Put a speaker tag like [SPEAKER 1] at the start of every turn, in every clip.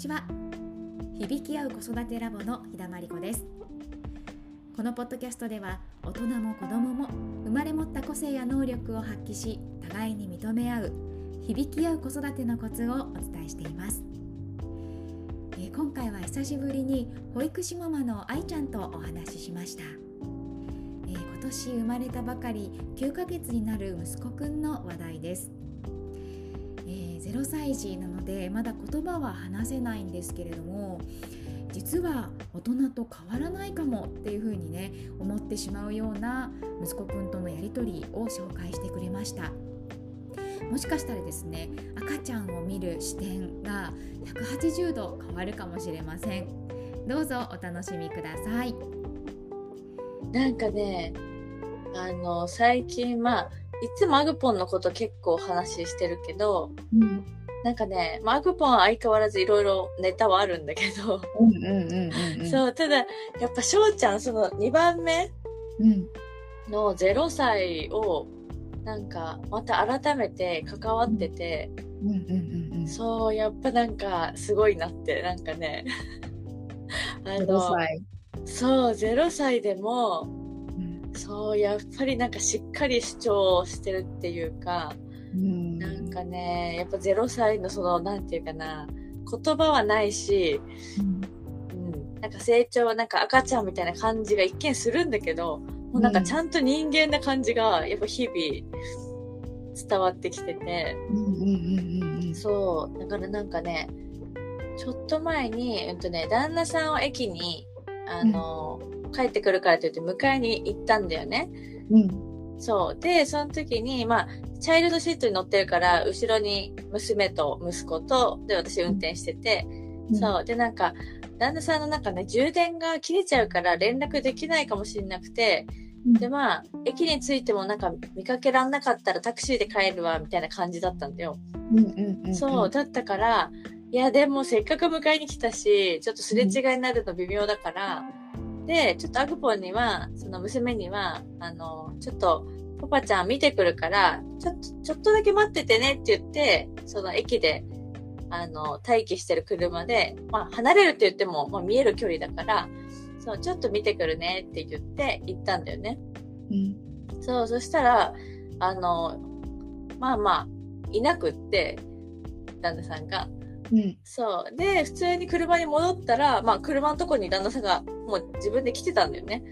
[SPEAKER 1] ちは。響き合う子育てラボの日田真理子です。このポッドキャストでは大人も子供も生まれ持った個性や能力を発揮し互いに認め合う響き合う子育てのコツをお伝えしています、えー、今回は久しぶりに保育士ママの愛ちゃんとお話ししました、えー、今年生まれたばかり9ヶ月になる息子くんの話題です。えー、0歳児なのでまだ言葉は話せないんですけれども実は大人と変わらないかもっていうふうにね思ってしまうような息子くんとのやり取りを紹介してくれました。もしかしたらですね赤ちゃんを見る視点が180度変わるかもしれません。どうぞお楽しみください。
[SPEAKER 2] なんかねあの最近まあいつもアグポンのこと結構話してるけど、うん、なんかね、まあ、アグポンは相変わらずいろいろネタはあるんだけど、そう、ただ、やっぱ翔ちゃん、その2番目の0歳を、なんか、また改めて関わってて、そう、やっぱなんか、すごいなって、なんかね、
[SPEAKER 1] あの、
[SPEAKER 2] そう、0歳でも、そうやっぱりなんかしっかり主張してるっていうか、うん、なんかねやっぱ0歳のそのなんていうかな言葉はないし、うん、うん、なんか成長はなんか赤ちゃんみたいな感じが一見するんだけどもうなんかちゃんと人間な感じがやっぱ日々伝わってきてて、そうだからなんかねちょっと前に、うんとね、旦那さんを駅にあの、うん帰ってくるからと言って迎えに行ったんだよね。うん。そう。で、その時に、まあ、チャイルドシートに乗ってるから、後ろに娘と息子と、で、私運転してて、うん、そう。で、なんか、旦那さんの中ね、充電が切れちゃうから連絡できないかもしれなくて、で、まあ、駅に着いてもなんか見かけらんなかったらタクシーで帰るわ、みたいな感じだったんだよ。そう。だったから、いや、でもせっかく迎えに来たし、ちょっとすれ違いになるの微妙だから、で、ちょっとアグポンには、その娘には、あの、ちょっと、パパちゃん見てくるから、ちょっと、ちょっとだけ待っててねって言って、その駅で、あの、待機してる車で、まあ、離れるって言っても、まあ、見える距離だから、そう、ちょっと見てくるねって言って行ったんだよね。うん。そう、そしたら、あの、まあまあ、いなくって、旦那さんが。うん、そう。で、普通に車に戻ったら、まあ、車のとこに旦那さんがもう自分で来てたんだよね。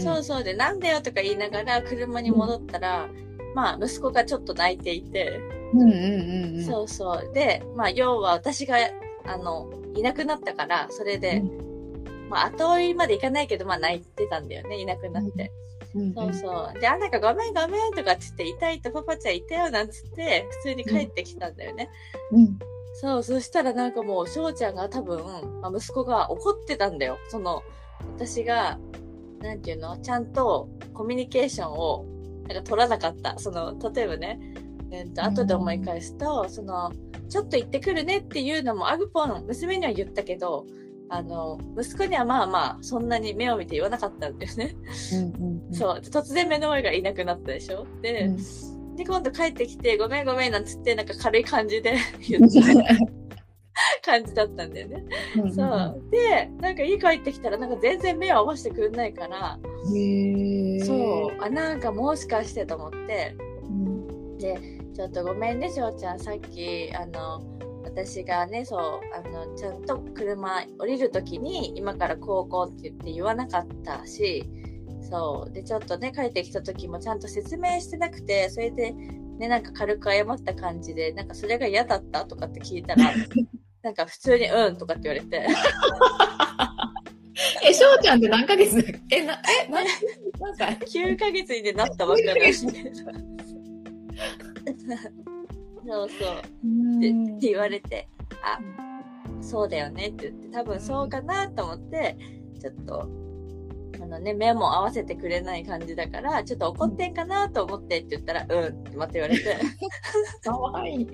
[SPEAKER 2] そうそう。で、なんだよとか言いながら車に戻ったら、うん、まあ、息子がちょっと泣いていて、そうそう。で、まあ、要は私が、あの、いなくなったから、それで、うん、まあ、後追いまでいかないけど、まあ、泣いてたんだよね、いなくなって。そうそう。で、あんなかごめんごめんとかって言って、痛いとパパちゃんいたよなんつって、普通に帰ってきたんだよね。うんそう、そしたらなんかもう、翔ちゃんが多分、まあ、息子が怒ってたんだよ。その、私が、なんていうのちゃんとコミュニケーションを、なんか取らなかった。その、例えばね、えっ、ー、と、後で思い返すと、うん、その、ちょっと行ってくるねっていうのも、アグポン、娘には言ったけど、あの、息子にはまあまあ、そんなに目を見て言わなかったんですね。うんうんうん、そう。突然目の前がいなくなったでしょで、うんで、今度帰ってきて、ごめんごめんなんつって、なんか軽い感じで言って 感じだったんだよね。そう。で、なんか家帰ってきたら、なんか全然目を合わせてくんないから、そう。あ、なんかもしかしてと思って、うん、で、ちょっとごめんね、しょうちゃん。さっき、あの、私がね、そう、あの、ちゃんと車降りるときに、今から高校って言って言わなかったし、そう。で、ちょっとね、帰ってきた時もちゃんと説明してなくて、それで、ね、なんか軽く謝った感じで、なんかそれが嫌だったとかって聞いたら、なんか普通にうんとかって言われて。
[SPEAKER 1] え、翔ちゃんって何ヶ月え、な、え、な、
[SPEAKER 2] なんか、9ヶ月になったばっかりだし、ね。そうそう。ってって言われて、あ、そうだよねって言って、多分そうかなと思って、ちょっとあのね、目も合わせてくれない感じだから、ちょっと怒ってんかなと思ってって言ったら、うんってまた言われて。
[SPEAKER 1] かわいい。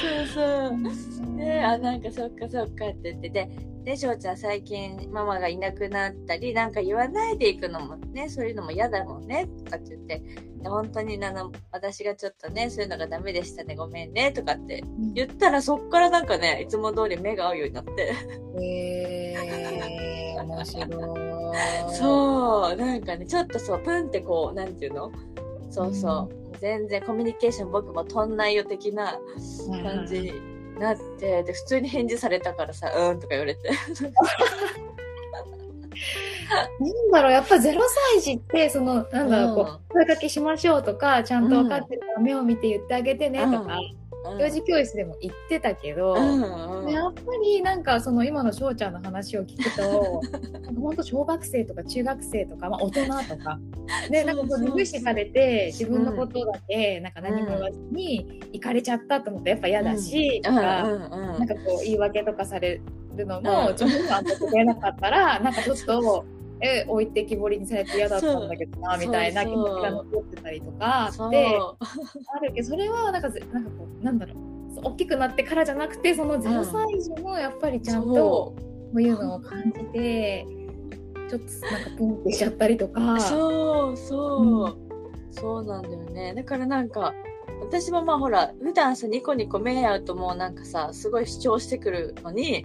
[SPEAKER 2] そうそう。で、あ、なんかそっかそっかって言って、で、で、翔ちゃん最近ママがいなくなったり、なんか言わないでいくのもね、そういうのも嫌だもんね、とかって言って、本当にあの、私がちょっとね、そういうのがダメでしたね、ごめんね、とかって言ったら、そっからなんかね、いつも通り目が合うようになって。
[SPEAKER 3] へえー、面白
[SPEAKER 2] い。そう、なんかね、ちょっとそう、プンってこう、なんていうの？そうそう。うん、全然コミュニケーション僕もとんないよ的な感じになって、で、普通に返事されたからさ、うんとか言われて。
[SPEAKER 3] なんだろう、やっぱ0歳児って、その、なんだろう、こう、声かけしましょうとか、ちゃんと分かってるから目を見て言ってあげてねとか、幼児教室でも言ってたけど、うんうん、やっぱりなんかその今の翔ちゃんの話を聞くと 本当小学生とか中学生とか、まあ、大人とか。でなんかこう無視されて自分のことだけなん。か何も言わずに行かれちゃったと思ってやっぱ嫌だし、とか、なんかこう言い訳とかされるのも自分が納得なかったらなんかちょっと。え置いてきぼりにされて嫌だったんだけどなみたいな気持ちが残ってたりとかってあるけどそれはなんかなんかこうなんだろう。大きくなってからじゃなくてその0歳児もやっぱりちゃんとこういうのを感じてちょっとなんかプンってしちゃったりとか。
[SPEAKER 2] そうそう、うん、そうなんだよね。だからなんか私もまあほら普段さニコニコ目合うともうなんかさすごい主張してくるのに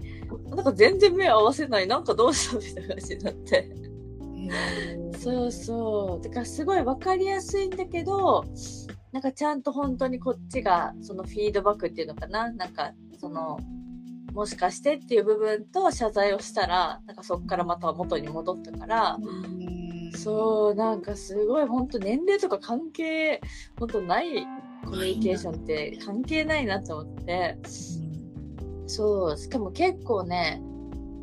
[SPEAKER 2] なんか全然目合わせない。なんかどうしたみたいな感じになってそうそう。だからすごい分かりやすいんだけどなんかちゃんと本当にこっちがそのフィードバックっていうのかな？なんかそのもしかしてっていう部分と謝罪をしたらなんかそっからまた元に戻ったから、そうなんかすごい本当年齢とか関係本当ないコミュニケーションって関係ないなと思って、そうしかも結構ね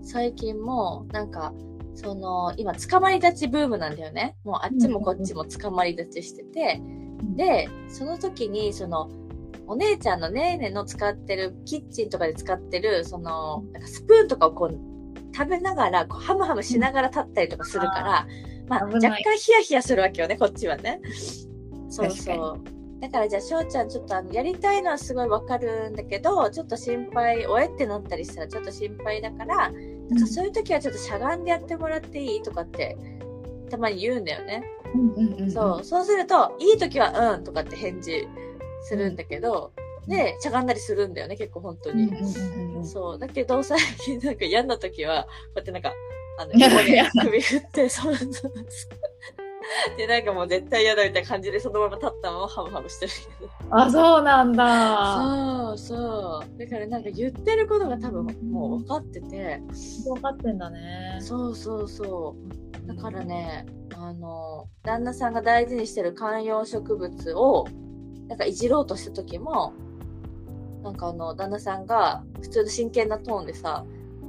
[SPEAKER 2] 最近もなんかその、今、捕まり立ちブームなんだよね。もうあっちもこっちも捕まり立ちしてて、で、その時に、その、お姉ちゃんのねーねの使ってる、キッチンとかで使ってる、その、なんかスプーンとかをこう、食べながら、こう、ハムハムしながら立ったりとかするから、まあ、若干ヒヤヒヤするわけよね、こっちはね。そうそう。だからじゃあ、翔ちゃん、ちょっとあの、やりたいのはすごいわかるんだけど、ちょっと心配、おえってなったりしたらちょっと心配だから、なんかそういう時はちょっとしゃがんでやってもらっていいとかってたまに言うんだよね。そう。そうすると、いい時はうんとかって返事するんだけど、で、しゃがんだりするんだよね、結構本当に。そう。だけど、最近なんか嫌な時は、こうやってなんか、あの、首振って、そうそうそう。で、なんかもう絶対嫌だみたいな感じで、そのまま立ったままハムハムしてるけど。
[SPEAKER 3] あ、そうなんだ。
[SPEAKER 2] そうそう。だからなんか言ってることが多分もう分かってて。
[SPEAKER 3] 分かってんだね。
[SPEAKER 2] そうそうそう。だからね、あの、旦那さんが大事にしてる観葉植物を、なんかいじろうとした時も、なんかあの、旦那さんが普通の真剣なトーンでさ、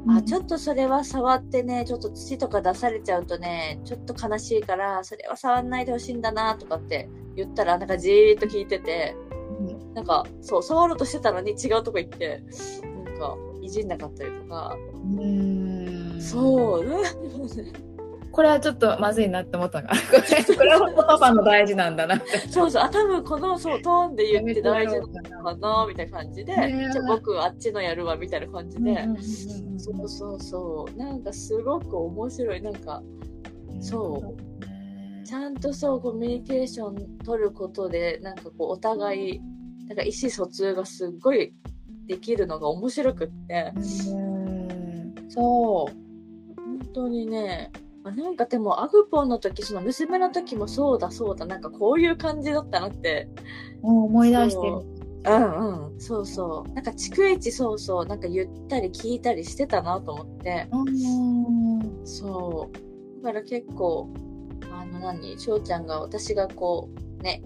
[SPEAKER 2] あ、ちょっとそれは触ってね、ちょっと土とか出されちゃうとね、ちょっと悲しいから、それは触んないでほしいんだなとかって言ったら、なんかじーっと聞いてて、うん、なんか、そう、触ろうとしてたのに違うとこ行って、なんか、いじんなかったりとか。うん。そう。
[SPEAKER 3] これはちょっとまずいなって思ったの。かこれはパパの大事なんだなって。
[SPEAKER 2] そうそう。あ多分このそうトーンで言って大事なのかなみたいな感じで、じゃ僕あっちのやるわみたいな感じで、そうそうそう。なんかすごく面白い。なんかそう。ちゃんとそうコミュニケーション取ることでなんかこうお互いなんか意思疎通がすっごいできるのが面白くって、そう。本当にねあなんかでもアグポンの時その娘の時もそうだそうだ。なんかこういう感じだったなって。
[SPEAKER 3] 思い出してる
[SPEAKER 2] うんうん。そうそう。なんか逐一そうそう。なんか言ったり聞いたりしてたなと思って。うん。そう。だから結構あの何？翔ちゃんが私がこうね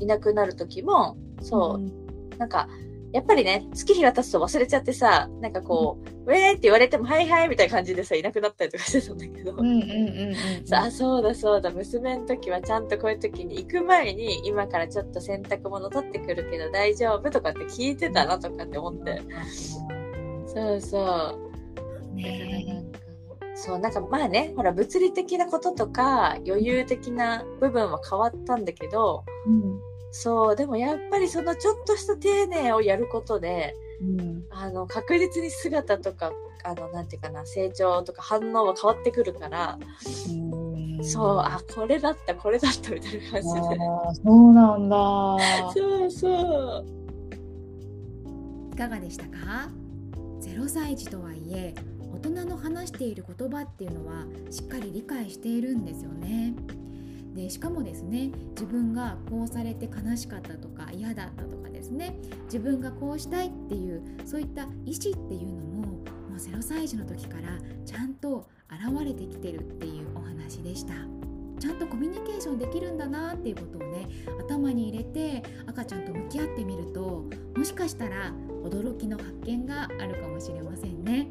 [SPEAKER 2] いなくなる時もそう、うん、なんかやっぱりね、月日が経つと忘れちゃってさ、なんかこう、ウェーって言われても、はいはいみたいな感じでさ、いなくなったりとかしてたんだけど。あ、そうだそうだ、娘の時はちゃんとこういう時に行く前に、今からちょっと洗濯物取ってくるけど大丈夫とかって聞いてたなとかって思って。そうそう。ねそう、なんかまあね、ほら、物理的なこととか、余裕的な部分は変わったんだけど、うんそう、でもやっぱりそのちょっとした丁寧をやることで、うん、あの確実に姿とかあのなんていうかな成長とか反応は変わってくるから、そうあこれだったこれだったみたいな感じで。
[SPEAKER 1] そうなんだ。
[SPEAKER 2] そうそう。
[SPEAKER 1] いかがでしたか？0歳児とはいえ大人の話している言葉っていうのはしっかり理解しているんですよね。でしかもですね自分がこうされて悲しかったとか嫌だったとかですね自分がこうしたいっていうそういった意思っていうのももう0歳児の時からちゃんと現れてきてるっていうお話でした。ちゃんとコミュニケーションできるんだなっていうことをね頭に入れて赤ちゃんと向き合ってみるともしかしたら驚きの発見があるかもしれませんね。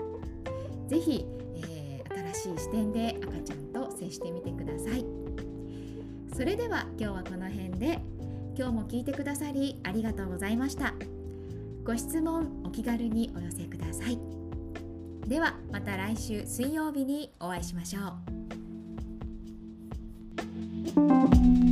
[SPEAKER 1] ぜひ、えー、新しい視点で赤ちゃんと接してみてくださいそれでは今日はこの辺で今日も聞いてくださりありがとうございました。ご質問お気軽にお寄せください。ではまた来週水曜日にお会いしましょう。